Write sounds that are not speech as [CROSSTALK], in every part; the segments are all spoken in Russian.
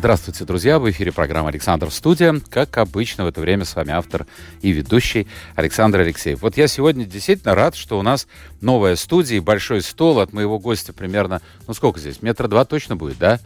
Здравствуйте, друзья! В эфире программа «Александр Студия». Как обычно, в это время с вами автор и ведущий Александр Алексеев. Вот я сегодня действительно рад, что у нас новая студия и большой стол от моего гостя примерно, ну сколько здесь, метра два точно будет, да?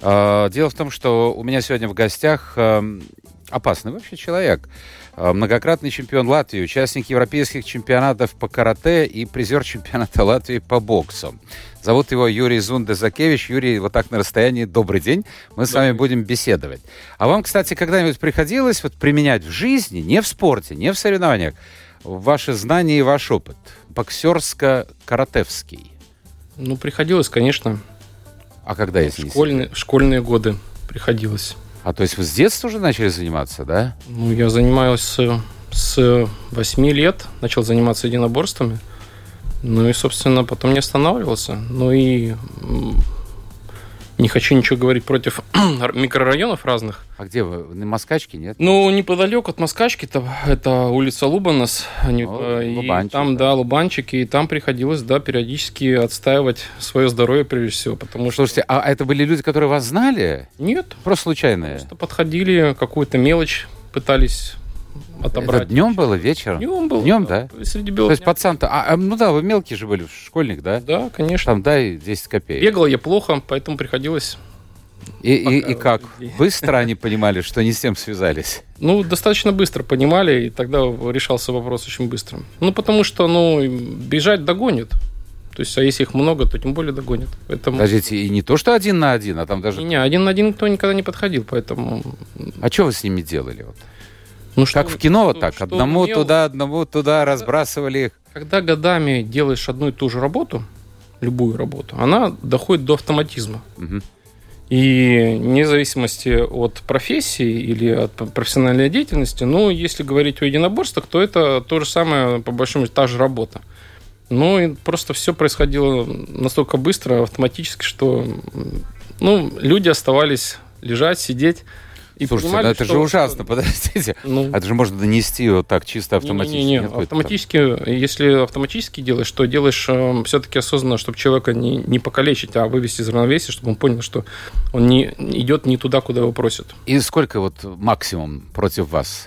да. Дело в том, что у меня сегодня в гостях эм, опасный вообще человек. Э, многократный чемпион Латвии, участник европейских чемпионатов по карате и призер чемпионата Латвии по боксу. Зовут его Юрий Зундезакевич. Юрий, вот так на расстоянии, добрый день. Мы с вами будем беседовать. А вам, кстати, когда-нибудь приходилось вот применять в жизни, не в спорте, не в соревнованиях, ваши знания и ваш опыт? Боксерско-каратевский. Ну, приходилось, конечно. А когда, если Школьные, школьные годы приходилось. А то есть вы с детства уже начали заниматься, да? Ну, я занимаюсь с, с 8 лет, начал заниматься единоборствами. Ну и, собственно, потом не останавливался. Ну и не хочу ничего говорить против [CLEARS THROAT] микрорайонов разных. А где вы? На Москачке, нет? Ну, неподалеку от Москачки, это, это улица Лубанас. Они, ну, и Лубанчик, там, да. да, Лубанчики. И там приходилось, да, периодически отстаивать свое здоровье прежде всего. Потому Слушайте, что... а это были люди, которые вас знали? Нет. Просто случайные? Просто подходили, какую-то мелочь пытались отобрать. Это днем было, вечером? Днем было. Днем, да? да? Среди белых То есть пацан-то... А, а, ну да, вы мелкий же были, школьник, да? Да, конечно. Там дай 10 копеек. Бегал я плохо, поэтому приходилось... И, и, и как? Быстро они понимали, что не с тем связались? Ну, достаточно быстро понимали, и тогда решался вопрос очень быстро. Ну, потому что, ну, бежать догонят. То есть, а если их много, то тем более догонят. Поэтому... Подождите, и не то, что один на один, а там даже... Не, один на один никто никогда не подходил, поэтому... А что вы с ними делали? Вот? Ну, что, как в кино вот так, одному умел, туда, одному туда когда, разбрасывали их. Когда годами делаешь одну и ту же работу, любую работу, она доходит до автоматизма. Угу. И вне зависимости от профессии или от профессиональной деятельности, ну, если говорить о единоборствах, то это то же самое, по большому счету, та же работа. Ну, и просто все происходило настолько быстро, автоматически, что ну, люди оставались лежать, сидеть, и Слушайте, понимали, ну это что... же ужасно, [LAUGHS] подождите. Ну, это же можно донести вот так чисто автоматически. Не, не, не. автоматически, там... если автоматически делаешь, то делаешь э, все-таки осознанно, чтобы человека не, не покалечить, а вывести из равновесия, чтобы он понял, что он не идет не туда, куда его просят. И сколько вот максимум против вас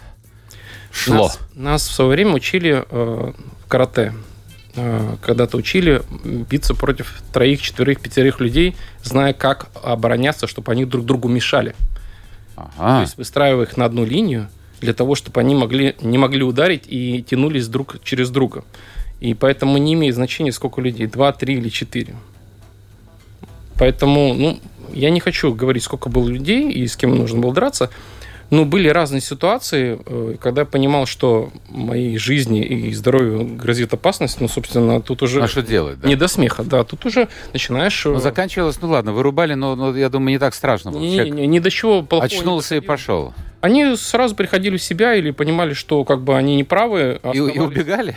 шло? Нас, нас в свое время учили э, карате э, когда-то учили биться против троих, четверых, пятерых людей, зная, как обороняться, чтобы они друг другу мешали. Ага. То есть выстраивая их на одну линию для того, чтобы они могли, не могли ударить и тянулись друг через друга. И поэтому не имеет значения, сколько людей, два, три или четыре. Поэтому, ну, я не хочу говорить, сколько было людей и с кем нужно было драться. Но были разные ситуации, э, когда я понимал, что моей жизни и здоровью грозит опасность, ну, собственно, тут уже... А что делать, да? Не до смеха, да. Тут уже начинаешь... Ну, заканчивалось, ну ладно, вырубали, но, но я думаю, не так страшно. Было. Не, не, не до чего плохого Очнулся и пошел. Они сразу приходили в себя или понимали, что как бы они неправы. И, и убегали?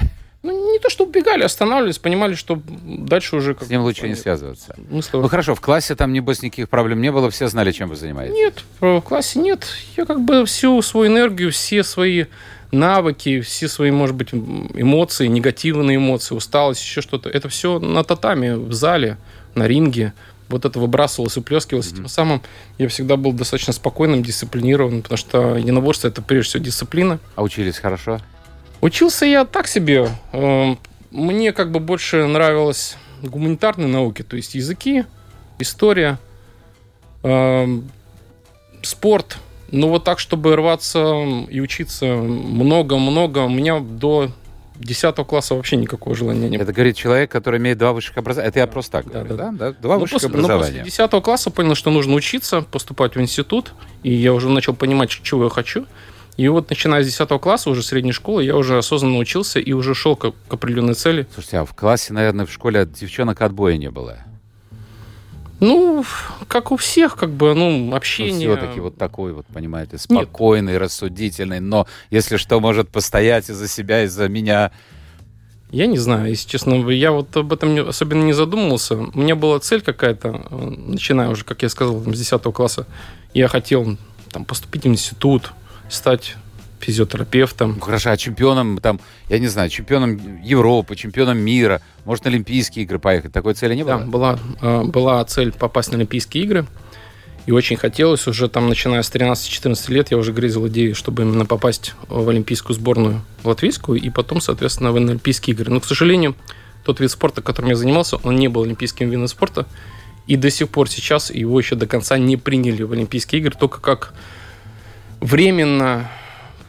Убегали, останавливались, понимали, что дальше уже... С ним лучше не связываться. Смысла... Ну, хорошо, в классе там, небось, никаких проблем не было, все знали, чем вы занимаетесь? Нет, в классе нет. Я как бы всю свою энергию, все свои навыки, все свои, может быть, эмоции, негативные эмоции, усталость, еще что-то, это все на татами, в зале, на ринге. Вот это выбрасывалось, уплескивалось. Mm-hmm. Тем самым я всегда был достаточно спокойным, дисциплинированным, потому что единоборство – это прежде всего дисциплина. А учились хорошо? Учился я так себе. Мне как бы больше нравилось гуманитарные науки, то есть языки, история, эм, спорт. Но вот так, чтобы рваться и учиться много-много, у меня до 10 класса вообще никакого желания не было. Это говорит человек, который имеет два высших образования. Это я просто так да, говорю, да? да? Два но высших после, образования. Но после 10 класса понял, что нужно учиться, поступать в институт, и я уже начал понимать, чего я хочу. И вот начиная с 10 класса, уже средней школы, я уже осознанно учился и уже шел к, к определенной цели. Слушайте, а в классе, наверное, в школе от девчонок отбоя не было? Ну, как у всех, как бы, ну, общение. Ну, все-таки вот такой вот, понимаете, спокойный, Нет. рассудительный, но если что, может постоять и за себя, и за меня. Я не знаю, если честно. Я вот об этом особенно не задумывался. У меня была цель какая-то, э, начиная уже, как я сказал, с 10 класса. Я хотел там, поступить в институт, стать физиотерапевтом. Ну, хорошо, а чемпионом, там, я не знаю, чемпионом Европы, чемпионом мира, может, на Олимпийские игры поехать? Такой цели не было? Да, была, э, была цель попасть на Олимпийские игры. И очень хотелось уже там, начиная с 13-14 лет, я уже грезил идею, чтобы именно попасть в олимпийскую сборную латвийскую и потом, соответственно, в Олимпийские игры. Но, к сожалению, тот вид спорта, которым я занимался, он не был олимпийским видом спорта. И до сих пор сейчас его еще до конца не приняли в Олимпийские игры, только как временно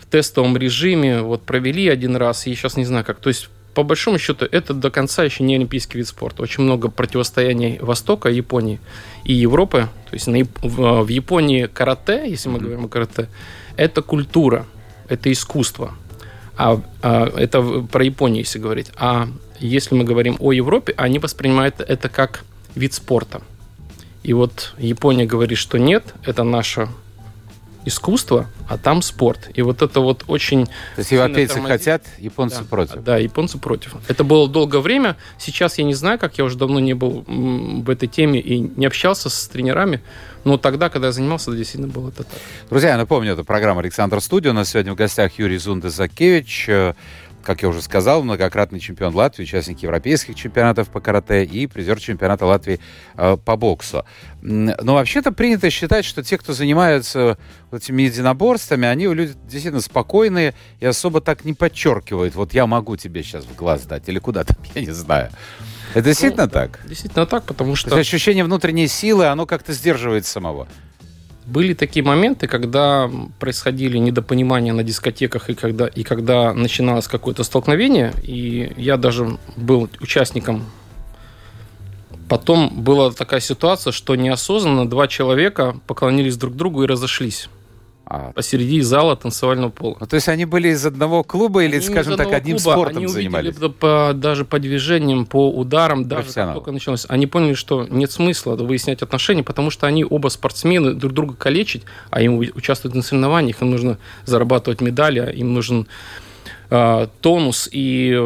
в тестовом режиме вот провели один раз, и сейчас не знаю как. То есть по большому счету, это до конца еще не олимпийский вид спорта. Очень много противостояний Востока, Японии и Европы. То есть на, в, Японии карате, если мы говорим о карате, это культура, это искусство. А, а это про Японию, если говорить. А если мы говорим о Европе, они воспринимают это как вид спорта. И вот Япония говорит, что нет, это наша искусство, а там спорт. И вот это вот очень... То есть европейцы тормозит. хотят, японцы да, против. Да, японцы против. Это было долгое время. Сейчас я не знаю, как я уже давно не был в этой теме и не общался с тренерами. Но тогда, когда я занимался, действительно было это так. Друзья, я напомню, это программа «Александр Студио». У нас сегодня в гостях Юрий Зундезакевич, как я уже сказал, многократный чемпион Латвии, участник европейских чемпионатов по карате и призер чемпионата Латвии э, по боксу. Но вообще-то принято считать, что те, кто занимаются вот этими единоборствами, они люди действительно спокойные и особо так не подчеркивают. Вот я могу тебе сейчас в глаз дать или куда-то, я не знаю. Это действительно ну, так? Действительно так, потому что... Ощущение внутренней силы, оно как-то сдерживает самого. Были такие моменты, когда происходили недопонимания на дискотеках, и когда, и когда начиналось какое-то столкновение, и я даже был участником. Потом была такая ситуация, что неосознанно два человека поклонились друг другу и разошлись а... посреди зала танцевального пола. Ну, то есть они были из одного клуба или, они скажем так, одним клуба, спортом они занимались? По, даже по движениям, по ударам, даже как только началось, они поняли, что нет смысла выяснять отношения, потому что они оба спортсмены, друг друга калечить, а им участвовать на соревнованиях, им нужно зарабатывать медали, а им нужен тонус и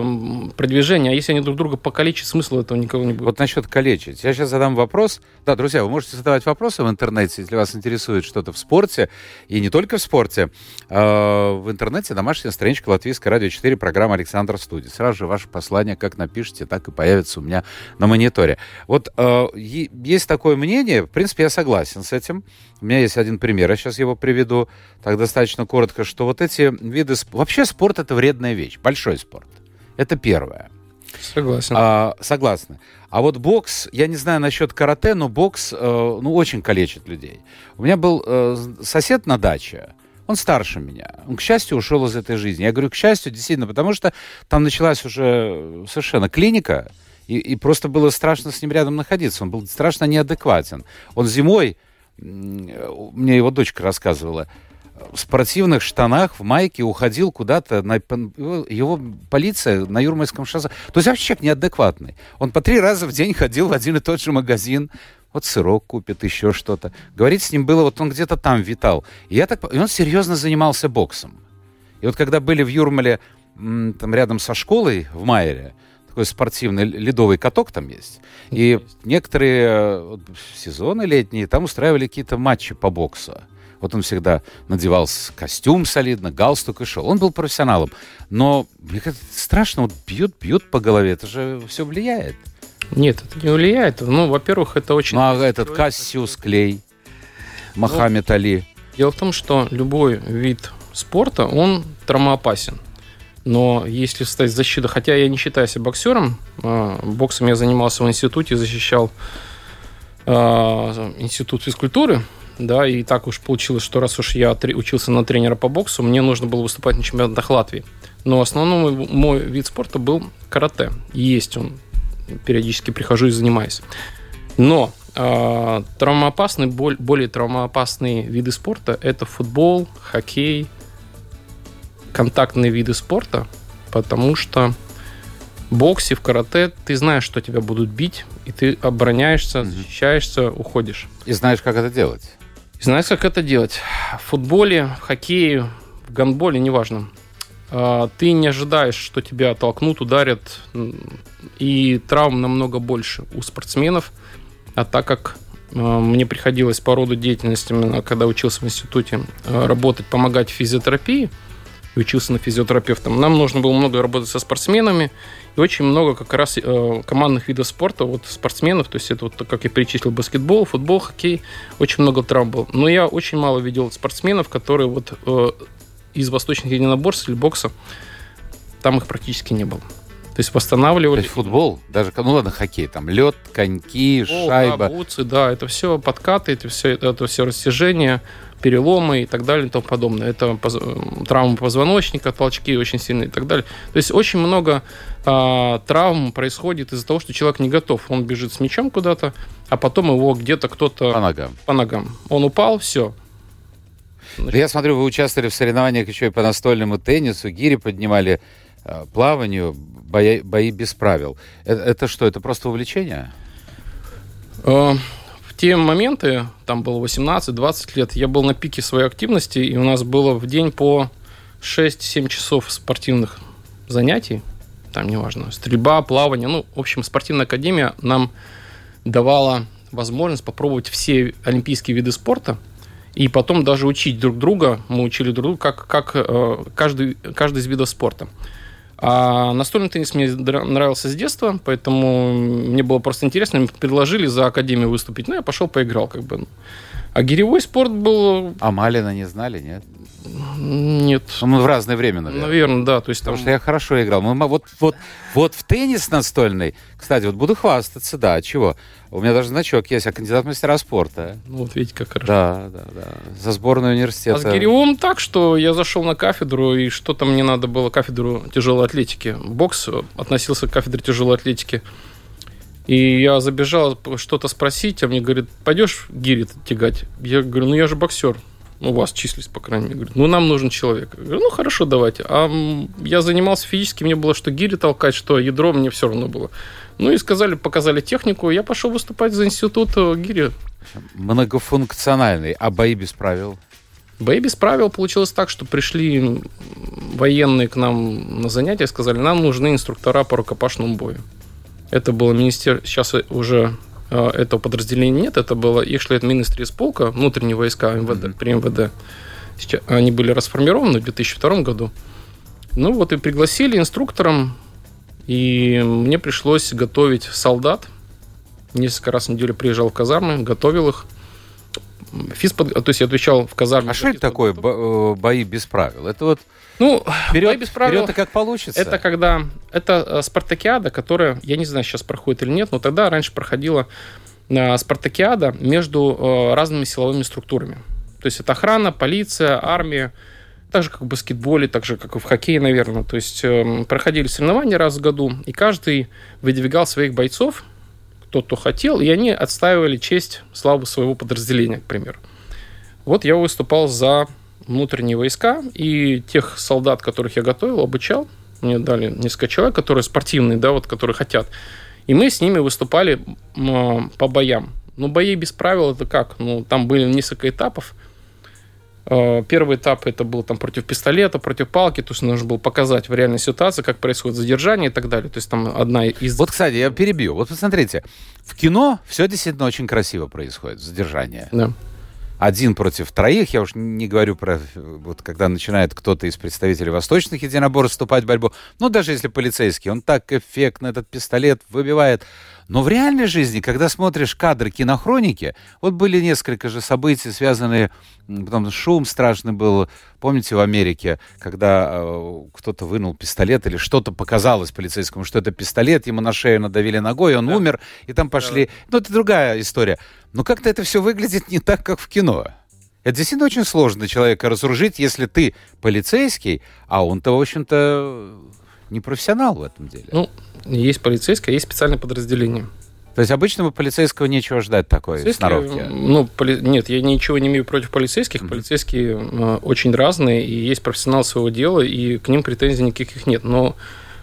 продвижение. А если они друг друга покалечат, смысла этого никого не будет. Вот насчет калечить. Я сейчас задам вопрос. Да, друзья, вы можете задавать вопросы в интернете, если вас интересует что-то в спорте, и не только в спорте. Э, в интернете домашняя страничка Латвийской радио 4, программа Александр Студии. Сразу же ваше послание как напишите, так и появится у меня на мониторе. Вот э, есть такое мнение, в принципе, я согласен с этим. У меня есть один пример, я сейчас его приведу так достаточно коротко, что вот эти виды... Вообще спорт — это вредная вещь, большой спорт. Это первое. Согласен. А, согласны. А вот бокс, я не знаю насчет карате, но бокс, э, ну, очень калечит людей. У меня был э, сосед на даче, он старше меня. Он, к счастью, ушел из этой жизни. Я говорю, к счастью, действительно, потому что там началась уже совершенно клиника, и, и просто было страшно с ним рядом находиться. Он был страшно неадекватен. Он зимой мне его дочка рассказывала, в спортивных штанах, в майке уходил куда-то, на, его полиция на Юрмальском шоссе. То есть вообще человек неадекватный. Он по три раза в день ходил в один и тот же магазин, вот сырок купит, еще что-то. Говорить с ним было, вот он где-то там витал. И, я так, и он серьезно занимался боксом. И вот когда были в Юрмале, там рядом со школой в Майере, такой спортивный ледовый каток там есть. И некоторые э, сезоны летние там устраивали какие-то матчи по боксу. Вот он всегда надевал костюм солидно, галстук и шел. Он был профессионалом. Но мне кажется, страшно, вот бьют, бьют по голове. Это же все влияет. Нет, это не влияет. Ну, во-первых, это очень... Ну, а этот Кассиус Клей, Мохаммед ну, Али. Дело в том, что любой вид спорта, он травмоопасен. Но если стать защитой, хотя я не считаю себя боксером, а, боксом я занимался в институте, защищал а, институт физкультуры, да, и так уж получилось, что раз уж я учился на тренера по боксу, мне нужно было выступать на чемпионатах Латвии. Но основной мой вид спорта был карате. Есть он. Периодически прихожу и занимаюсь. Но э, травмоопасные, более травмоопасные виды спорта – это футбол, хоккей, контактные виды спорта, потому что в боксе, в карате ты знаешь, что тебя будут бить, и ты обороняешься, защищаешься, уходишь. И знаешь, как это делать. И знаешь, как это делать. В футболе, в хоккее, в гандболе, неважно. э, ты не ожидаешь, что тебя толкнут, ударят, и травм намного больше у спортсменов. А так как э, мне приходилось по роду деятельности, когда учился в институте, э, работать, помогать в физиотерапии, и учился на физиотерапевтом, нам нужно было много работать со спортсменами, и очень много как раз э, командных видов спорта, вот спортсменов, то есть это вот, как я перечислил, баскетбол, футбол, хоккей, очень много травм было. Но я очень мало видел спортсменов, которые вот э, из восточных единоборств или бокса, там их практически не было. То есть восстанавливали. То есть футбол, даже, ну ладно, хоккей, там лед, коньки, футбол, шайба. Да, бутсы, да, это все подкаты, это все, это все растяжение, переломы и так далее и тому подобное. Это поз... травмы позвоночника, толчки очень сильные и так далее. То есть очень много а, травм происходит из-за того, что человек не готов. Он бежит с мячом куда-то, а потом его где-то кто-то... По ногам. По ногам. Он упал, все. Значит... Я смотрю, вы участвовали в соревнованиях еще и по настольному теннису, гири поднимали, а, плаванию, бои, бои без правил. Это, это что, это просто увлечение? Те моменты, там было 18-20 лет, я был на пике своей активности, и у нас было в день по 6-7 часов спортивных занятий там, неважно, стрельба, плавание. Ну, в общем, спортивная академия нам давала возможность попробовать все олимпийские виды спорта, и потом даже учить друг друга, мы учили друг друга, как, как э, каждый, каждый из видов спорта. А настольный теннис мне нравился с детства, поэтому мне было просто интересно. Мне предложили за академию выступить. Ну, я пошел, поиграл, как бы. А гиревой спорт был... А Малина не знали, нет? Нет. Ну, в разное время, наверное. Наверное, да. То есть, Потому там... что я хорошо играл. Мы, вот, вот, вот в теннис настольный, кстати, вот буду хвастаться, да, чего? У меня даже значок есть, я кандидат в мастера спорта. Ну, вот видите, как хорошо. Да, да, да. За сборную университета. А с Гиревым так, что я зашел на кафедру, и что-то мне надо было, кафедру тяжелой атлетики. Бокс относился к кафедре тяжелой атлетики. И я забежал что-то спросить, а мне говорит, пойдешь гири тягать? Я говорю, ну я же боксер у вас числись, по крайней мере. Говорит, ну, нам нужен человек. Я говорю, ну, хорошо, давайте. А я занимался физически, мне было что гири толкать, что ядро, мне все равно было. Ну, и сказали, показали технику, я пошел выступать за институт э, гири. Многофункциональный, а бои без правил? Бои без правил получилось так, что пришли военные к нам на занятия, сказали, нам нужны инструктора по рукопашному бою. Это было министерство, сейчас уже Э, этого подразделения нет, это было их шлет Министри из полка, внутренние войска МВД, mm-hmm. при МВД. Сейчас, они были расформированы в 2002 году. Ну вот и пригласили инструктором, и мне пришлось готовить солдат. Несколько раз в неделю приезжал в казармы, готовил их. Физпод... То есть я отвечал в казарме. А что это такое э, бои без правил? Это вот ну, вперед, без правил. Вперед как получится. Это когда... Это э, спартакиада, которая, я не знаю, сейчас проходит или нет, но тогда раньше проходила э, спартакиада между разными силовыми структурами. То есть это охрана, полиция, армия, так же, как в баскетболе, так же, как и в хоккее, наверное. То есть э, проходили соревнования раз в году, и каждый выдвигал своих бойцов, кто то хотел, и они отстаивали честь, славу своего подразделения, к примеру. Вот я выступал за внутренние войска, и тех солдат, которых я готовил, обучал, мне дали несколько человек, которые спортивные, да, вот, которые хотят. И мы с ними выступали по боям. Ну, бои без правил это как? Ну, там были несколько этапов. А, первый этап это был там против пистолета, против палки, то есть нужно было показать в реальной ситуации, как происходит задержание и так далее. То есть там одна из... Вот, кстати, я перебью. Вот посмотрите, в кино все действительно очень красиво происходит, задержание. Да один против троих, я уж не говорю про, вот когда начинает кто-то из представителей восточных единоборств вступать в борьбу, ну, даже если полицейский, он так эффектно этот пистолет выбивает. Но в реальной жизни, когда смотришь кадры кинохроники, вот были несколько же событий, связанные, потом шум страшный был, помните, в Америке, когда э, кто-то вынул пистолет или что-то показалось полицейскому, что это пистолет, ему на шею надавили ногой, он да. умер, и там пошли... Да. Ну, это другая история. Но как-то это все выглядит не так, как в кино. Это действительно очень сложно человека разоружить, если ты полицейский, а он-то, в общем-то, не профессионал в этом деле. Ну, есть полицейское, есть специальное подразделение. То есть обычного полицейского нечего ждать такой сноровки? Ну, поли... нет, я ничего не имею против полицейских. Mm-hmm. Полицейские э, очень разные, и есть профессионалы своего дела, и к ним претензий никаких нет. Но,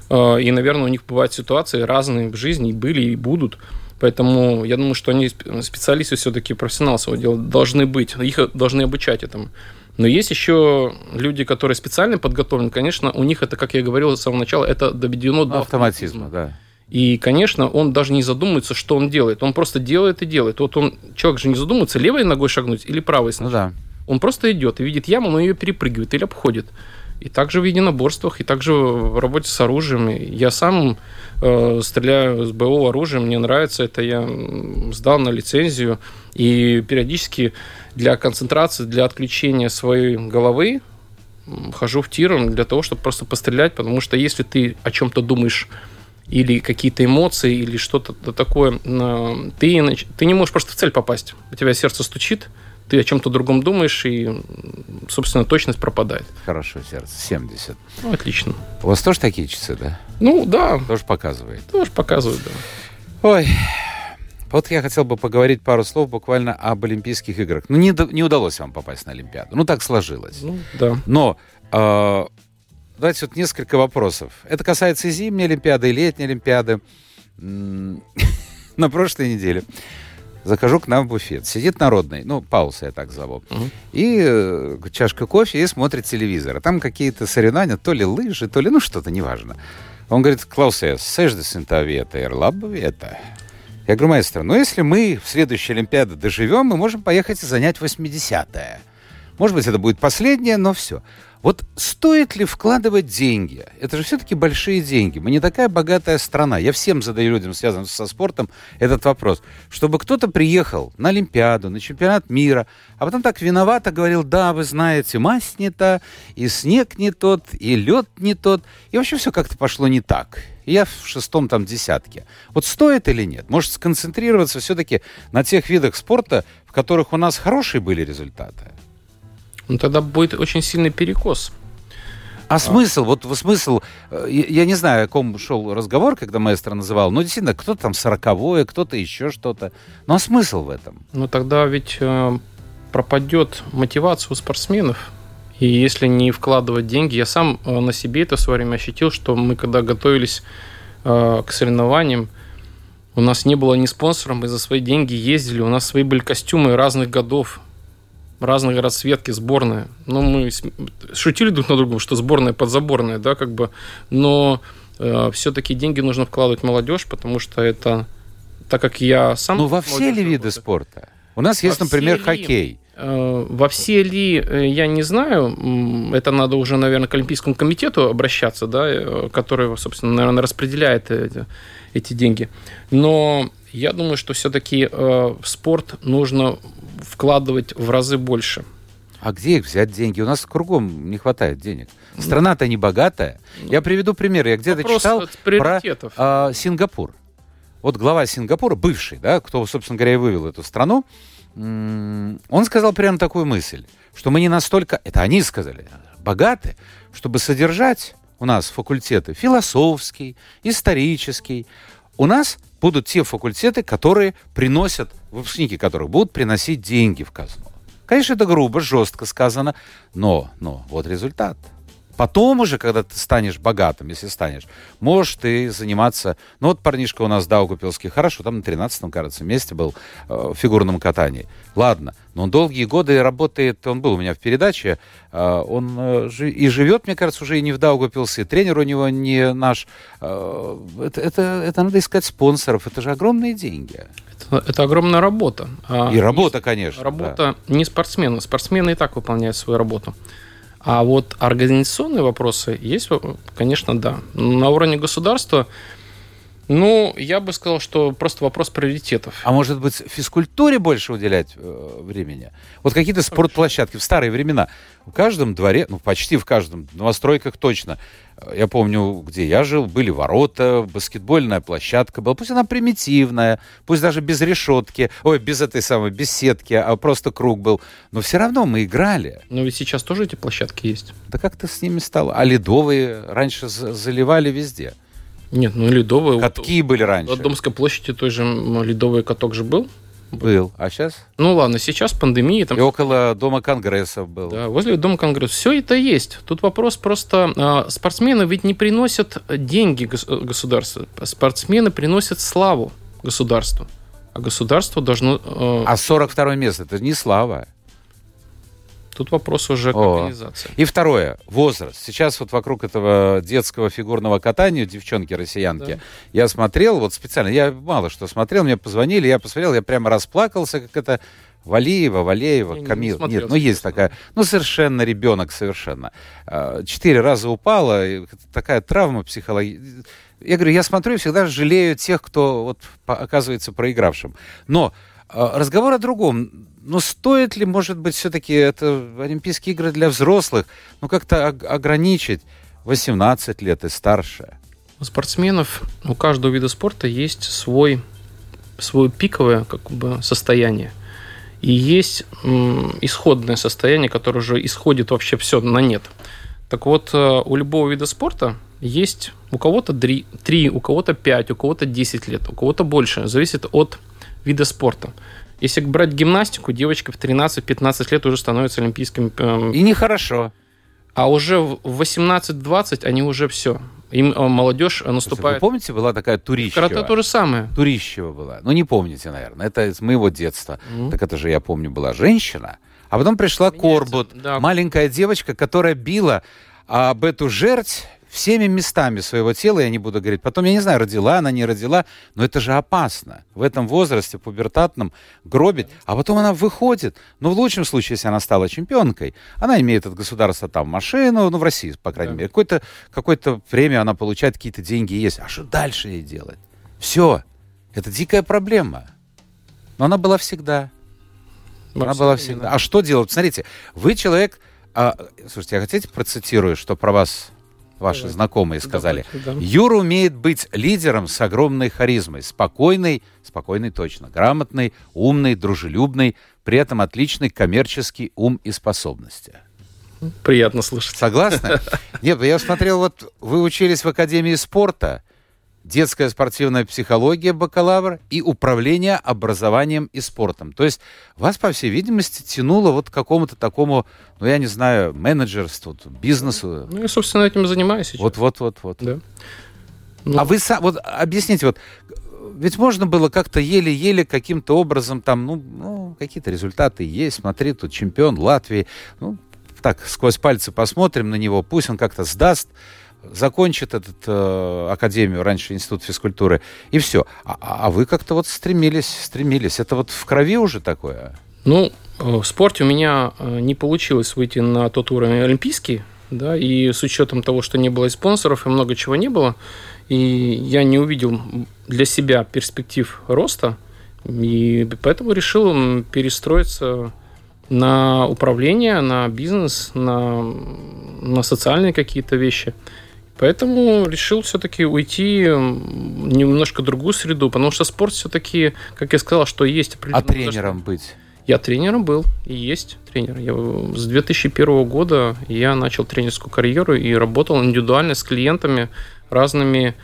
э, и, наверное, у них бывают ситуации разные в жизни, и были, и будут. Поэтому я думаю, что они специалисты все-таки профессионалы своего дела должны быть. Их должны обучать этому. Но есть еще люди, которые специально подготовлены. Конечно, у них это, как я говорил с самого начала, это доведено до автоматизма. автоматизма да. И, конечно, он даже не задумывается, что он делает. Он просто делает и делает. Вот он, человек же не задумывается, левой ногой шагнуть или правой сначала. Ну да. Он просто идет и видит яму, но ее перепрыгивает или обходит. И также в единоборствах, и также в работе с оружием. Я сам э, стреляю с боевого оружия, мне нравится это, я сдал на лицензию. И периодически для концентрации, для отключения своей головы хожу в тир для того, чтобы просто пострелять, потому что если ты о чем-то думаешь или какие-то эмоции, или что-то такое, ты, ты не можешь просто в цель попасть. У тебя сердце стучит, ты о чем-то другом думаешь, и, собственно, точность пропадает. Хорошо, сердце. 70. Ну, отлично. У вас тоже такие часы, да? Ну, да. Тоже показывает? Тоже показывает, да. Ой, вот я хотел бы поговорить пару слов буквально об Олимпийских играх. Ну, не, не удалось вам попасть на Олимпиаду. Ну, так сложилось. Ну, да. Но э, давайте вот несколько вопросов. Это касается и зимней Олимпиады, и летней Олимпиады. [LAUGHS] На прошлой неделе захожу к нам в буфет. Сидит народный, ну, Пауса я так зову. Угу. И э, чашка кофе, и смотрит телевизор. А там какие-то соревнования, то ли лыжи, то ли, ну, что-то, неважно. Он говорит, Клаусес, сеждес интавета, это. Я говорю, маэстро, ну, если мы в следующей Олимпиаде доживем, мы можем поехать и занять 80-е. Может быть, это будет последнее, но все. Вот стоит ли вкладывать деньги? Это же все-таки большие деньги. Мы не такая богатая страна. Я всем задаю людям, связанным со спортом, этот вопрос. Чтобы кто-то приехал на Олимпиаду, на чемпионат мира, а потом так виновато говорил, да, вы знаете, мазь не та, и снег не тот, и лед не тот. И вообще все как-то пошло не так. Я в шестом там десятке. Вот стоит или нет? Может сконцентрироваться все-таки на тех видах спорта, в которых у нас хорошие были результаты? Ну тогда будет очень сильный перекос. А, а смысл, вот смысл, э, я не знаю, о ком шел разговор, когда маэстро называл, но действительно, кто-то там сороковое, кто-то еще что-то. Ну а смысл в этом? Ну тогда ведь э, пропадет мотивация у спортсменов. И если не вкладывать деньги, я сам э, на себе это в свое время ощутил, что мы когда готовились э, к соревнованиям, у нас не было ни спонсоров, мы за свои деньги ездили, у нас свои были костюмы разных годов, разные расцветки, сборная. Ну, мы шутили друг на другом, что сборная подзаборная, да, как бы, но э, все-таки деньги нужно вкладывать в молодежь, потому что это, так как я сам... Ну, во все ли виды спорта? У нас есть, во например, хоккей. Э, во все ли, э, я не знаю, это надо уже, наверное, к Олимпийскому комитету обращаться, да, э, который, собственно, наверное, распределяет эти, эти деньги. Но я думаю, что все-таки в спорт нужно вкладывать в разы больше. А где их взять деньги? У нас кругом не хватает денег. Страна-то не богатая. Ну, Я приведу пример. Я где-то читал про э, Сингапур. Вот глава Сингапура, бывший, да, кто, собственно говоря, и вывел эту страну, он сказал прямо такую мысль, что мы не настолько, это они сказали, богаты, чтобы содержать у нас факультеты философский, исторический. У нас будут те факультеты, которые приносят, выпускники которых будут приносить деньги в казну. Конечно, это грубо, жестко сказано, но, но вот результат – Потом уже, когда ты станешь богатым, если станешь, можешь ты заниматься... Ну вот парнишка у нас Даугупилский, хорошо, там на 13-м, кажется, месте был э, в фигурном катании. Ладно, но он долгие годы работает, он был у меня в передаче, э, он э, и живет, мне кажется, уже и не в Даугупилсе, тренер у него не наш. Э, это, это, это надо искать спонсоров, это же огромные деньги. Это, это огромная работа. А и работа, конечно. Работа да. не спортсмена. Спортсмены и так выполняют свою работу. А вот организационные вопросы есть, конечно, да. На уровне государства, ну, я бы сказал, что просто вопрос приоритетов. А может быть, физкультуре больше уделять э, времени? Вот какие-то спортплощадки в старые времена. В каждом дворе, ну, почти в каждом, в новостройках точно, я помню, где я жил, были ворота, баскетбольная площадка была. Пусть она примитивная, пусть даже без решетки, ой, без этой самой, без сетки, а просто круг был. Но все равно мы играли. Но ведь сейчас тоже эти площадки есть. Да как-то с ними стало? А ледовые раньше заливали везде. Нет, ну ледовые... Катки вот, были раньше. В Домской площади той же ледовый каток же был. Был. А сейчас? Ну ладно, сейчас пандемия. Там... И около Дома Конгрессов был. Да, возле Дома Конгресса. Все это есть. Тут вопрос просто... Э, спортсмены ведь не приносят деньги гос- государству. Спортсмены приносят славу государству. А государство должно... Э... А 42 место, это не слава. Тут вопрос уже к О. организации. И второе, возраст. Сейчас вот вокруг этого детского фигурного катания, девчонки-россиянки, Да. я смотрел, вот специально, я мало что смотрел, мне позвонили, я посмотрел, я прямо расплакался, как это Валиева, Валеева, Я не Камил. смотрел, Нет, ну есть такая, ну совершенно ребенок, совершенно. А, Четыре раза упала, такая травма психологическая. Я говорю, я смотрю и всегда жалею тех, кто вот оказывается проигравшим. Но а, разговор о другом. Ну, стоит ли, может быть, все-таки это Олимпийские игры для взрослых, ну, как-то ог- ограничить 18 лет и старше? У спортсменов, у каждого вида спорта есть свой, свое пиковое как бы, состояние. И есть исходное состояние, которое уже исходит вообще все на нет. Так вот, э, у любого вида спорта есть у кого-то 3, у кого-то 5, у кого-то 10 лет, у кого-то больше. Зависит от вида спорта. Если брать гимнастику, девочка в 13-15 лет уже становится олимпийским эм, И нехорошо. а уже в 18-20 они уже все. Им э, молодежь э, Вы наступает. помните, была такая В карате Турищева? то же самое. Турищева была. Ну, не помните, наверное. Это из моего детства. Мгм. Так это же, я помню, была женщина. А потом пришла Корбут, да. маленькая девочка, которая била об эту жерть всеми местами своего тела, я не буду говорить. Потом, я не знаю, родила она, не родила, но это же опасно. В этом возрасте пубертатном гробить. А потом она выходит. Ну, в лучшем случае, если она стала чемпионкой, она имеет от государства там машину, ну, в России, по крайней Да. мере. Какое-то какое время она получает, какие-то деньги есть. А что дальше ей делать? Все. Это дикая проблема. Но она была всегда. Она была всегда. А что делать? Смотрите, вы человек... а, слушайте, а хотите процитирую, что про вас ваши знакомые сказали? Юра умеет быть лидером с огромной харизмой. Спокойный, спокойный точно, грамотный, умный, дружелюбный, при этом отличный коммерческий ум и способности. Приятно слышать. Согласны? [LAUGHS] Нет, я смотрел, вот вы учились в Академии спорта, детская спортивная психология, бакалавр и управление образованием и спортом. То есть вас, по всей видимости, тянуло вот к какому-то такому, ну, я не знаю, менеджерству, бизнесу. Ну, я, собственно, этим и занимаюсь сейчас. Вот, вот, вот, вот. Да. Ну, А вы вот объясните, вот, ведь можно было как-то еле-еле каким-то образом там, ну, ну, какие-то результаты есть, смотри, тут чемпион Латвии, ну, так, сквозь пальцы посмотрим на него, пусть он как-то сдаст, закончит этот э, академию, раньше институт физкультуры, и все. А, а- а вы как-то вот стремились, стремились. Это вот в крови уже такое? Ну, э, в спорте у меня э, не получилось выйти на тот уровень олимпийский, да, и с учетом того, что не было и спонсоров, и много чего не было, и я не увидел для себя перспектив роста, и поэтому решил перестроиться на управление, на бизнес, на, на социальные какие-то вещи. Поэтому решил все-таки уйти немножко в другую среду, потому что спорт все-таки, как я сказал, что есть А тренером быть? Я тренером был и есть тренер. Я, с 2001 года я начал тренерскую карьеру и работал индивидуально с клиентами разными,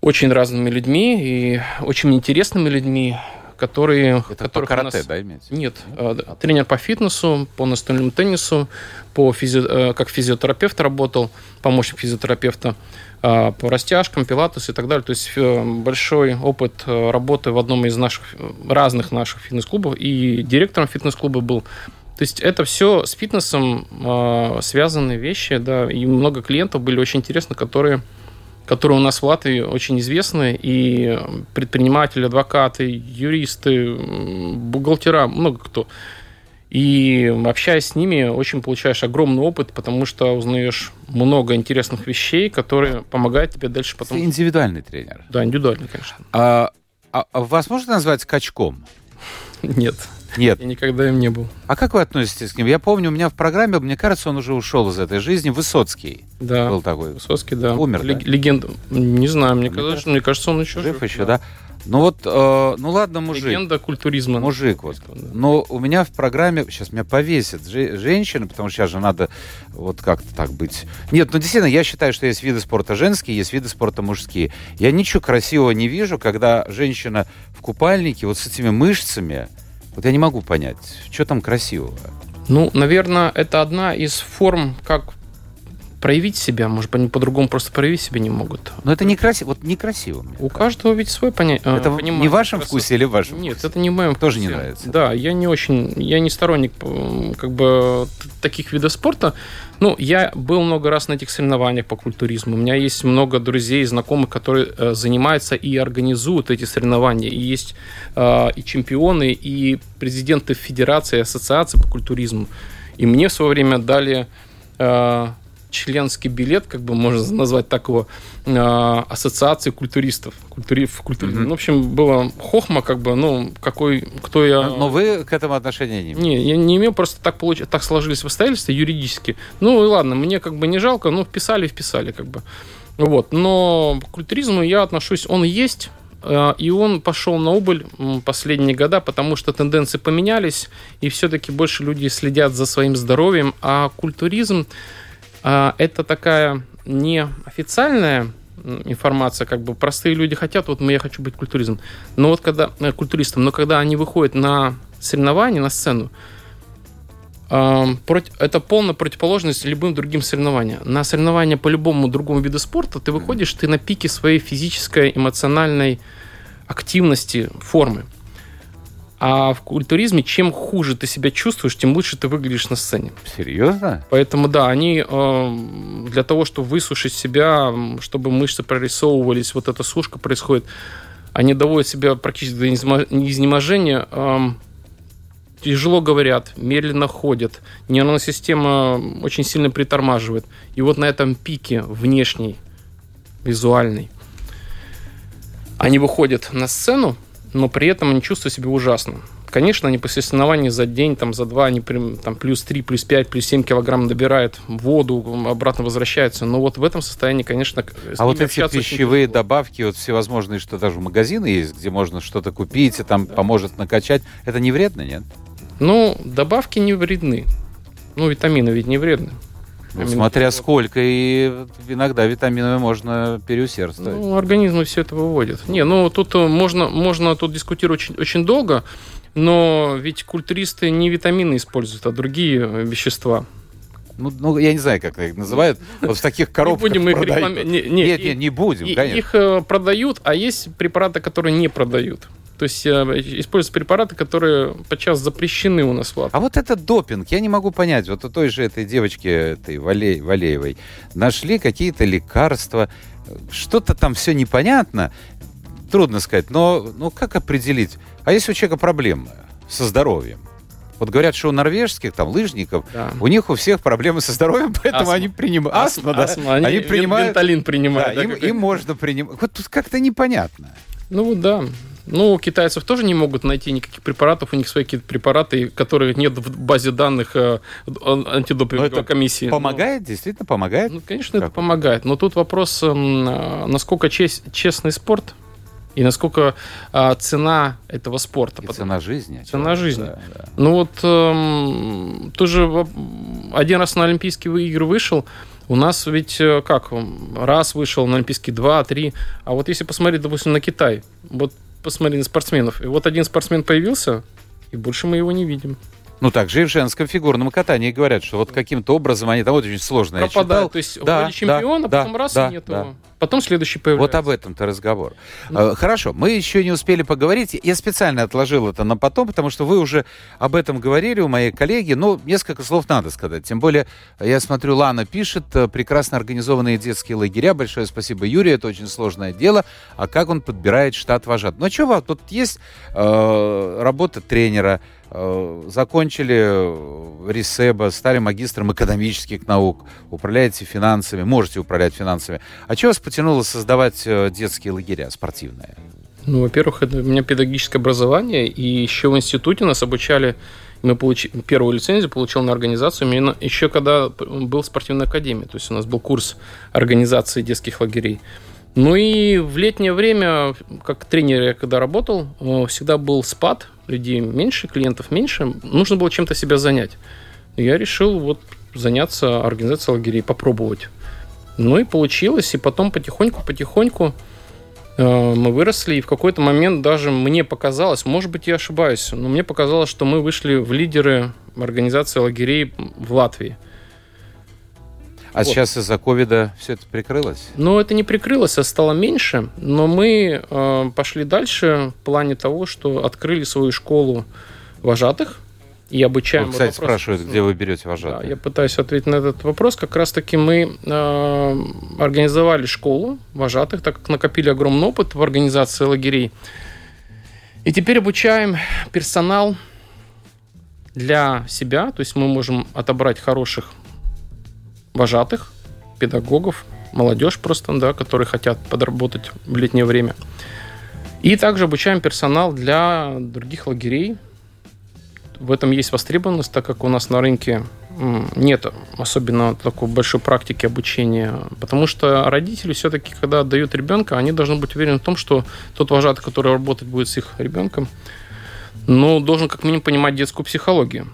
очень разными людьми и очень интересными людьми, которые... Это по которых у карате, нас- да, имеете? Нет, да, тренер по фитнесу, по настольному теннису, по физи- э, как физиотерапевт работал, помощник физиотерапевта, э, по растяжкам, пилатес и так далее. То есть э, большой опыт э, работы в одном из наших разных наших фитнес-клубов и директором фитнес-клуба был. То есть это все с фитнесом э, связанные вещи, да, и много клиентов были очень интересны, которые которые у нас в Латвии очень известны, и предприниматели, адвокаты, юристы, бухгалтера, много кто. И общаясь с ними, очень получаешь огромный опыт, потому что узнаешь много интересных вещей, которые помогают тебе дальше Ты потом. индивидуальный тренер. Да, индивидуально, конечно. А, а- а вас можно назвать качком? Нет, Нет. я никогда им не был. А как вы относитесь к ним? Я помню, у меня в программе, мне кажется, он уже ушел из этой жизни. Высоцкий Да, был такой. Высоцкий, да. Умер, Лег- да? Легенда. Не знаю, мне, Мне кажется, мне кажется, он еще Жив еще, да? Ну вот, э, ну ладно, мужик. Легенда культуризма. Мужик вот. Да. Но у меня в программе, сейчас меня повесят же- женщины, потому что сейчас же надо вот как-то так быть. Нет, ну действительно, я считаю, что есть виды спорта женские, есть виды спорта мужские. Я ничего красивого не вижу, когда женщина в купальнике вот с этими мышцами, вот я не могу понять, что там красивого. Ну, наверное, это одна из форм, как проявить себя. Может быть, они по-другому просто проявить себя не могут. Но это некрасиво. Вот некрасиво. Мне У каждого ведь свой понятие. Это не в вашем вкусе или в вашем Нет, вкусе? это не в моем Тоже вкусе. не нравится. Да, я не очень, я не сторонник как бы таких видов спорта. Ну, я был много раз на этих соревнованиях по культуризму. У меня есть много друзей и знакомых, которые э, занимаются и организуют эти соревнования. И есть э, и чемпионы, и президенты федерации, ассоциации по культуризму. И мне в свое время дали э, членский билет, как бы можно назвать так его, э, ассоциации культуристов. Культури, в. Мгм. Ну, в общем, было хохма, как бы, ну, какой, кто я... Но вы к этому отношения не имеете. Не, я не имею, просто так, получ... так сложились обстоятельства юридически. Ну и ладно, мне как бы не жалко, ну вписали, вписали как бы. Вот, но к культуризму я отношусь, он есть, э, и он пошел на убыль последние года, потому что тенденции поменялись, и все-таки больше люди следят за своим здоровьем, а культуризм а, это такая неофициальная информация, как бы простые люди хотят, вот я хочу быть культуризм, но вот когда э, культуристом, но когда они выходят на соревнования, на сцену, это полная противоположность любым другим соревнованиям. На соревнования по любому другому виду спорта ты выходишь, ты на пике своей физической, эмоциональной активности, формы. А в культуризме, чем хуже ты себя чувствуешь, тем лучше ты выглядишь на сцене. Серьезно? Поэтому, да, они э, для того, чтобы высушить себя, чтобы мышцы прорисовывались, вот эта сушка происходит, они доводят себя практически до изнеможения, эм, тяжело говорят, медленно ходят, нервная система очень сильно притормаживает. И вот на этом пике внешней, визуальной, они выходят на сцену, но при этом они чувствуют себя ужасно. Конечно, они после соревнований за день, там, за два, они прям, там, плюс 3, плюс 5, плюс 7 килограмм добирают воду, обратно возвращаются. Но вот в этом состоянии, конечно, А вот эти пищевые добавки, вот всевозможные, что даже магазины есть, где можно что-то купить, и там поможет накачать, это не вредно, нет? Ну, добавки не вредны. Ну, витамины ведь не вредны. Ну, смотря сколько, и иногда витаминами можно переусердствовать. Ну, организм все это выводит. Не, ну тут э, можно, можно тут дискутировать очень, очень долго, но ведь культуристы не витамины используют, а другие э, вещества. Ну, ну, я не знаю, как их называют. Вот в таких коробках не будем их продают. рекламировать. Не, не, Нет, и- нет, не будем, и- конечно. их э, продают, а есть препараты, которые не продают. То есть э, используются препараты, которые подчас запрещены у нас в Латвии. А вот этот допинг, я не могу понять. Вот у той же этой девочки, этой Вале- Валеевой, нашли какие-то лекарства, что-то там все непонятно, трудно сказать, но ну, как определить? А если у человека проблемы со здоровьем? Вот говорят, что у норвежских там лыжников, Да. у них у всех проблемы со здоровьем, поэтому Астма. они принимают... Астма, да. Астма. Они, Они принимают... Венталин Да, принимают. да, им, как- им можно принимать. Вот тут как-то непонятно. Ну да. Ну, у китайцев тоже не могут найти никаких препаратов. У них свои какие-то препараты, которых нет в базе данных э, ан- антидопинговой это комиссии. Помогает, действительно помогает. Ну, ну, конечно, это Как? помогает. Но тут вопрос, м, а, насколько честь- честный спорт и насколько а, цена этого спорта. И Потому- цена жизни. Цена жизни. Да, да. Ну вот эм, тоже один раз на Олимпийские игры вышел. У нас ведь э, как, м, раз вышел на Олимпийские, два, три. А вот если посмотреть, допустим, на Китай, вот посмотри на спортсменов. И вот один спортсмен появился, и больше мы его не видим. Ну, также и в женском фигурном катании говорят, что вот каким-то образом они там вот очень сложно. Пропадает. То есть Да, вроде чемпион, да, а потом да, раз да, и нет да. его. Потом следующий появляется. Вот об этом-то разговор. Э, Хорошо, мы еще не успели поговорить. Я специально отложил это на потом, потому что вы уже об этом говорили у моей коллеги. Ну, несколько слов надо сказать. Тем более, я смотрю, Лана пишет, э, прекрасно организованные детские лагеря. Большое спасибо, Юрий, это очень сложное дело. А как он подбирает штат вожат? Ну, что вам, тут есть э, работа тренера, э, закончили э, РИСЕБа, стали магистром экономических наук, управляете финансами, можете управлять финансами. А что вас потянуло создавать э, детские лагеря спортивные? Ну, во-первых, это у меня педагогическое образование, и еще в институте нас обучали, мы получили первую лицензию, получил на организацию, именно еще когда был в спортивной академии, то есть у нас был курс организации детских лагерей. Ну и в летнее время, как тренер я когда работал, э, всегда был спад, людей меньше, клиентов меньше, нужно было чем-то себя занять. Я решил вот заняться организацией лагерей, попробовать. Ну и получилось, и потом потихоньку-потихоньку э, мы выросли, и в какой-то момент даже мне показалось, может быть, я ошибаюсь, но мне показалось, что мы вышли в лидеры организации лагерей в Латвии. А вот. сейчас из-за ковида все это прикрылось? Ну, это не прикрылось, а стало меньше. Но мы э, пошли дальше в плане того, что открыли свою школу вожатых и обучаем. Вот, кстати, вопрос. спрашивают, где вы берете вожатых? Да, я пытаюсь ответить на этот вопрос. Как раз-таки мы э, организовали школу вожатых, так как накопили огромный опыт в организации лагерей. И теперь обучаем персонал для себя, то есть мы можем отобрать хороших вожатых, педагогов, молодежь просто, да, которые хотят подработать в летнее время. И также обучаем персонал для других лагерей. В этом есть востребованность, так как у нас на рынке нет особенно такой большой практики обучения, потому что родители все-таки, когда отдают ребенка, они должны быть уверены в том, что тот вожатый, который работать будет с их ребенком, ну, должен как минимум понимать детскую психологию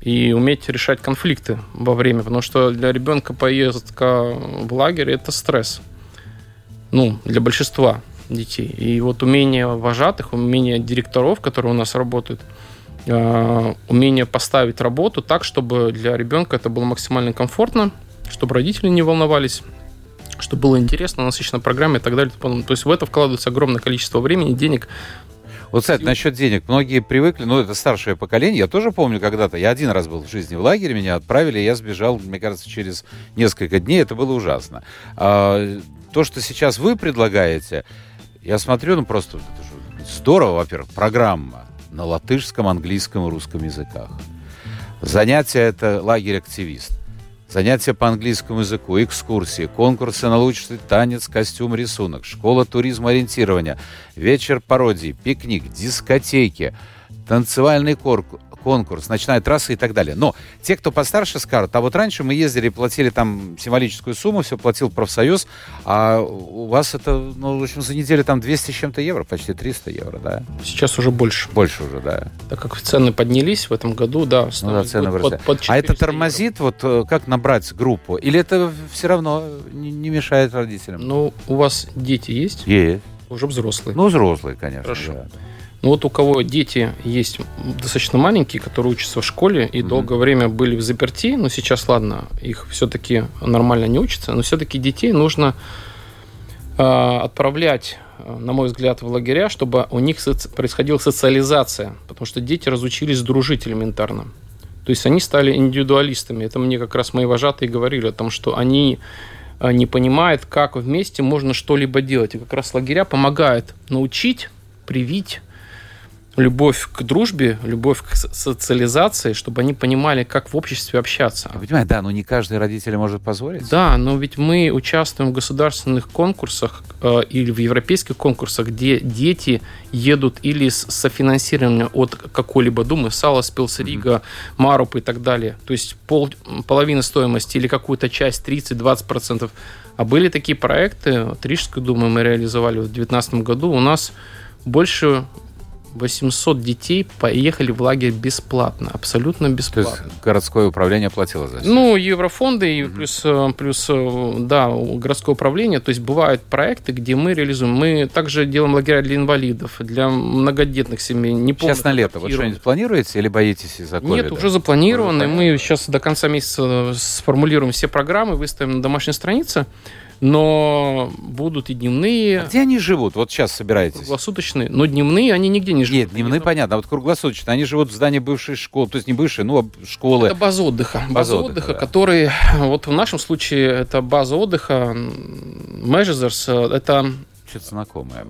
и уметь решать конфликты во время, потому что для ребенка поездка в лагерь это стресс. Ну, для большинства детей. И вот умение вожатых, умение директоров, которые у нас работают, умение поставить работу так, чтобы для ребенка это было максимально комфортно, чтобы родители не волновались, чтобы было интересно, насыщенно программе и так далее. То есть в это вкладывается огромное количество времени, денег, вот, кстати, насчет денег. Многие привыкли, ну, это старшее поколение. Я тоже помню когда-то, я один раз был в жизни в лагере, меня отправили, я сбежал, мне кажется, через несколько дней. Это было ужасно. А, то, что сейчас вы предлагаете, я смотрю, ну, просто здорово, во-первых, программа на латышском, английском и русском языках. Занятие это лагерь-активист. Занятия по английскому языку, экскурсии, конкурсы на лучший танец, костюм, рисунок, школа туризма ориентирования, вечер пародии, пикник, дискотеки, танцевальный корпус, конкурс, ночная трасса и так далее. Но те, кто постарше, скажут, а вот раньше мы ездили, платили там символическую сумму, все платил профсоюз, а у вас это, ну, в общем, за неделю там 200 с чем-то евро, почти 300 евро, да? Сейчас уже больше. Больше уже, да. Так как цены поднялись в этом году, да. Ну, да цены под, под А это тормозит, евро. вот э, как набрать группу? Или это все равно не, не мешает родителям? Ну, у вас дети есть? Есть. Уже взрослые. Ну, взрослые, конечно. Хорошо. Да. Ну вот у кого дети есть достаточно маленькие, которые учатся в школе и mm-hmm. долгое время были в заперти, но сейчас, ладно, их все-таки нормально не учатся, но все-таки детей нужно э, отправлять, на мой взгляд, в лагеря, чтобы у них соци- происходила социализация, потому что дети разучились дружить элементарно. То есть они стали индивидуалистами. Это мне как раз мои вожатые говорили о том, что они не понимают, как вместе можно что-либо делать. И как раз лагеря помогают научить, привить любовь к дружбе, любовь к социализации, чтобы они понимали, как в обществе общаться. Я понимаю, да, но не каждый родитель может позволить. Да, но ведь мы участвуем в государственных конкурсах э, или в европейских конкурсах, где дети едут или с софинансированием от какой-либо думы, Сала, Спилсерига, mm-hmm. Маруп и так далее. То есть пол, половина стоимости или какую-то часть, 30-20%. А были такие проекты, Рижскую думу мы реализовали в 2019 году. У нас больше 800 детей поехали в лагерь бесплатно, абсолютно бесплатно. То есть городское управление платило за это? Ну, еврофонды и плюс, э, плюс, э, да, городское управление. То есть бывают проекты, где мы реализуем. Мы также делаем лагеря для инвалидов, для многодетных семей. Не сейчас на лето вот что-нибудь планируете или боитесь из-за COVID? Нет, уже запланировано. Мы сейчас до конца месяца сформулируем все программы, выставим на домашней странице но будут и дневные. А где они живут? Вот сейчас собираетесь. Круглосуточные. Но дневные они нигде не живут. Нет, дневные они... понятно. А вот круглосуточные. Они живут в здании бывшей школы. То есть не бывшей, ну, а школы. Это база отдыха. База, база отдыха, отдыха да. которые... Вот в нашем случае это база отдыха. Measures. Это что-то знакомое,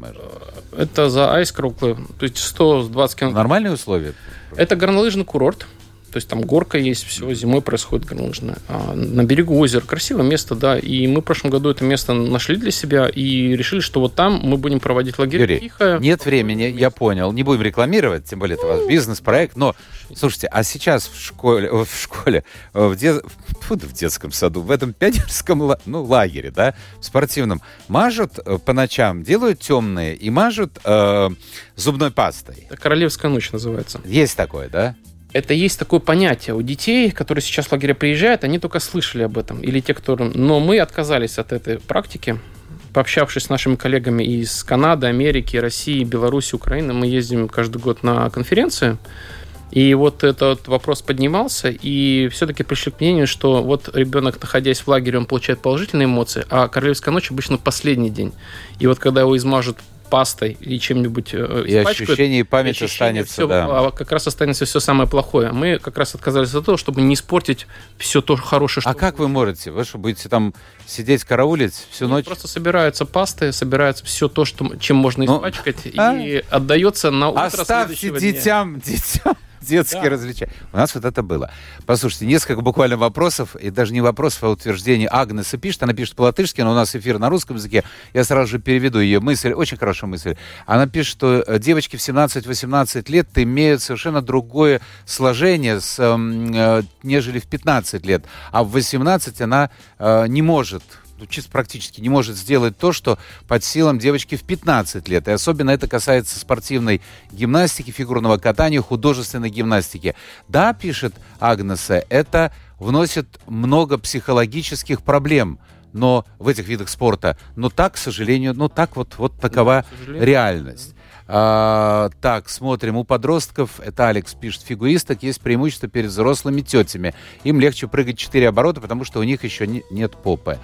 Это за айскруглы, то есть 120 километров. Нормальные условия? Это горнолыжный курорт. То есть там горка есть, все, зимой происходит горнолыжное. А на берегу озера красивое место, да. И мы в прошлом году это место нашли для себя и решили, что вот там мы будем проводить лагерь. Юрий, Тихо. нет времени, я понял. Не будем рекламировать, тем более это у вас бизнес-проект. Но, слушайте, а сейчас в школе, в школе, в, де, в детском саду, в этом пионерском ну, лагере, да, спортивном, мажут э, по ночам, делают темные и мажут э, зубной пастой. Королевская ночь называется. Есть такое, да? Это есть такое понятие у детей, которые сейчас в лагеря приезжают, они только слышали об этом. Или те, кто... Но мы отказались от этой практики. Пообщавшись с нашими коллегами из Канады, Америки, России, Беларуси, Украины, мы ездим каждый год на конференции. И вот этот вопрос поднимался, и все-таки пришли к мнению, что вот ребенок, находясь в лагере, он получает положительные эмоции, а королевская ночь обычно последний день. И вот когда его измажут пастой или чем-нибудь э, И ощущение и память и останется, все, да. А как раз останется все самое плохое. Мы как раз отказались от того, чтобы не испортить все то хорошее, что... А как вы можете? Вы что, будете там сидеть, караулить всю Нет, ночь? Просто собираются пасты, собирается все то, что, чем можно ну, испачкать, а? и отдается на утро Оставьте детям, дня. детям детские да. развлечения. У нас вот это было. Послушайте, несколько буквально вопросов, и даже не вопросов, а утверждений. Агнеса пишет, она пишет по-латышски, но у нас эфир на русском языке. Я сразу же переведу ее мысль, очень хорошая мысль. Она пишет, что э, девочки в 17-18 лет имеют совершенно другое сложение, с, э, нежели в 15 лет. А в 18 она э, не может чисто практически не может сделать то, что под силам девочки в 15 лет. И особенно это касается спортивной гимнастики, фигурного катания, художественной гимнастики. Да, пишет Агнеса, это вносит много психологических проблем но в этих видах спорта. Но так, к сожалению, ну так вот, вот такова да, реальность. А, так, смотрим. У подростков, это Алекс пишет, фигуристок есть преимущество перед взрослыми тетями. Им легче прыгать 4 оборота, потому что у них еще не, нет попы.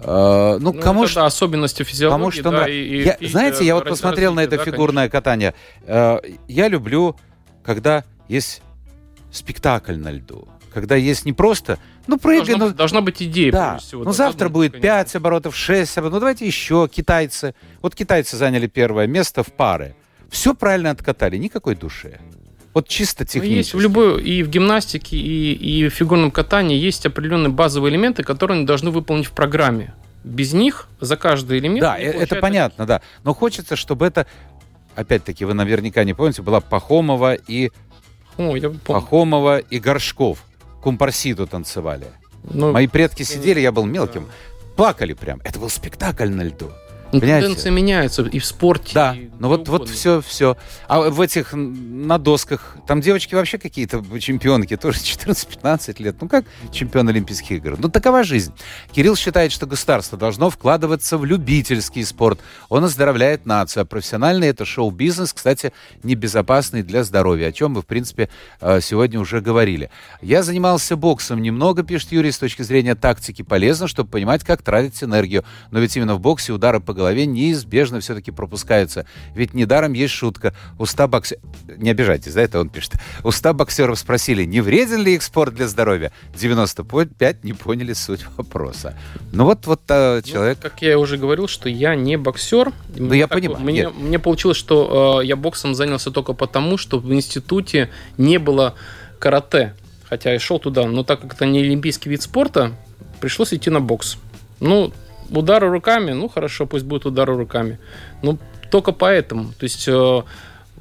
А, ну, ну, кому что... Да, особенности физиологии. Кому что да, и, я, и, знаете, я вот посмотрел на это да, фигурное конечно. катание. А, я люблю, когда есть спектакль на льду когда есть не просто, ну, прыгай. Должна, ну, должна быть идея, да. всего. Ну, завтра будет конечно. 5 оборотов, 6 оборотов. Ну, давайте еще китайцы. Вот китайцы заняли первое место в пары. Все правильно откатали, никакой души. Вот чисто технически. Ну, есть в любой, и в гимнастике, и, и в фигурном катании есть определенные базовые элементы, которые они должны выполнить в программе. Без них за каждый элемент... Да, э, это понятно, да. Но хочется, чтобы это, опять-таки, вы наверняка не помните, была Пахомова и... О, я Пахомова и Горшков. Кумпарсиду танцевали. Ну, Мои предки сидели, я был мелким, плакали прям. Это был спектакль на льду. Ну, тенденции меняются и в спорте. Да, ну вот, вот все, все. А в этих, на досках, там девочки вообще какие-то чемпионки, тоже 14-15 лет. Ну как чемпион Олимпийских игр? Ну такова жизнь. Кирилл считает, что государство должно вкладываться в любительский спорт. Он оздоровляет нацию. А профессиональный это шоу-бизнес, кстати, небезопасный для здоровья, о чем мы, в принципе, э, сегодня уже говорили. Я занимался боксом немного, пишет Юрий, с точки зрения тактики полезно, чтобы понимать, как тратить энергию. Но ведь именно в боксе удары по голове голове неизбежно все-таки пропускаются. Ведь недаром есть шутка. Уста боксеров... Не обижайтесь, да, это он пишет. Уста боксеров спросили, не вреден ли их спорт для здоровья? 95 не поняли суть вопроса. Ну вот, вот а, человек... Ну, как я уже говорил, что я не боксер. Ну я понимаю. Мне, мне получилось, что э, я боксом занялся только потому, что в институте не было карате. Хотя я шел туда, но так как это не олимпийский вид спорта, пришлось идти на бокс. Ну, удары руками, ну хорошо, пусть будет удары руками. Ну, только поэтому. То есть э,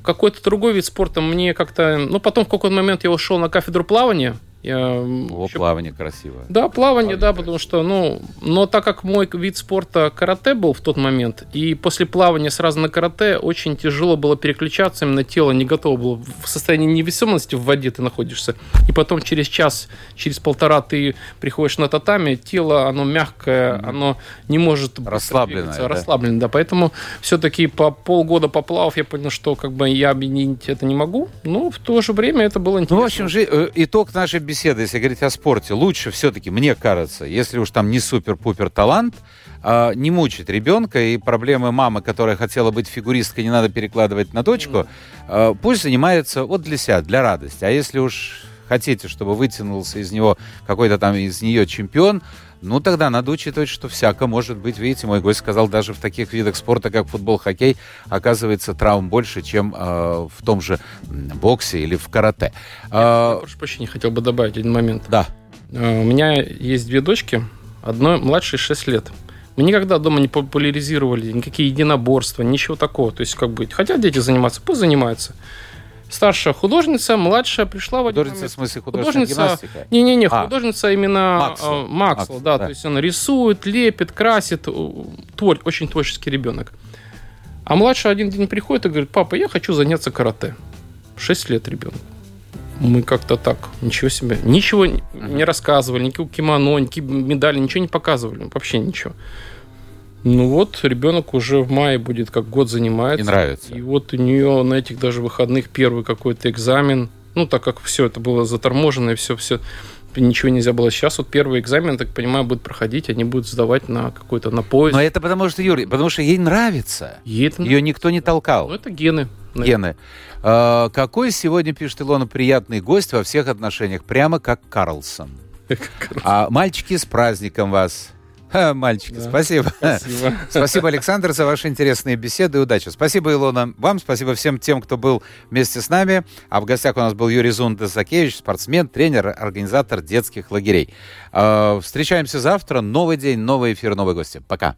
какой-то другой вид спорта мне как-то... Ну, потом в какой-то момент я ушел на кафедру плавания, О, еще... плавание красиво. Да, плавание, плавание да, красиво. потому что, ну, но так как мой вид спорта карате был в тот момент, и после плавания сразу на карате очень тяжело было переключаться, именно тело не готово было в состоянии невесомости в воде ты находишься, и потом через час, через полтора ты приходишь на татами, тело, оно мягкое, mm-hmm. оно не может расслабленное, да? расслабленное, да, поэтому все-таки по полгода поплавав, я понял, что как бы я объединить это не могу, но в то же время это было интересно. Ну, в общем, э, итог нашей беседы беседа, если говорить о спорте, лучше все-таки, мне кажется, если уж там не супер-пупер талант, э, не мучить ребенка и проблемы мамы, которая хотела быть фигуристкой, не надо перекладывать на дочку, э, пусть занимается вот для себя, для радости. А если уж хотите, чтобы вытянулся из него какой-то там из нее чемпион, ну, тогда надо учитывать, что всяко может быть. Видите, мой гость сказал, даже в таких видах спорта, как футбол, хоккей, оказывается травм больше, чем э, в том же боксе или в карате. Я, э, прошу прощения, хотел бы добавить один момент. Да. Э, у меня есть две дочки, одной младшей 6 лет. Мы никогда дома не популяризировали никакие единоборства, ничего такого. То есть, как бы, хотят дети заниматься, пусть занимаются старшая художница, младшая пришла в один Художница, в смысле, художница, гимнастика? Не-не-не, а. художница именно Максвелл, Максвелл да, да, то есть она рисует, лепит, красит, твор, очень творческий ребенок. А младший один день приходит и говорит, папа, я хочу заняться карате. Шесть лет ребенок. Мы как-то так, ничего себе, ничего не рассказывали, никакого кимоно, никакие медали, ничего не показывали, вообще ничего. Ну вот, ребенок уже в мае будет как год занимается. И нравится. И вот у нее на этих даже выходных первый какой-то экзамен. Ну, так как все это было заторможено и все, все ничего нельзя было. Сейчас вот первый экзамен, так понимаю, будут проходить, они будут сдавать на какой-то на поезд. Но это потому что, Юрий, потому что ей нравится. Ей это- Ее никто не толкал. Ну, это гены. Гены. А, какой сегодня, пишет Илона, приятный гость во всех отношениях, прямо как Карлсон. [LAUGHS] А мальчики, с праздником вас. Мальчики, Да. спасибо. Спасибо. [LAUGHS] Спасибо, Александр, за ваши интересные беседы и удачи. Спасибо, Илона, вам. Спасибо всем тем, кто был вместе с нами. А в гостях у нас был Юрий Зундасакевич, спортсмен, тренер, организатор детских лагерей. А, Встречаемся завтра. Новый день, новый эфир, новые гости. Пока.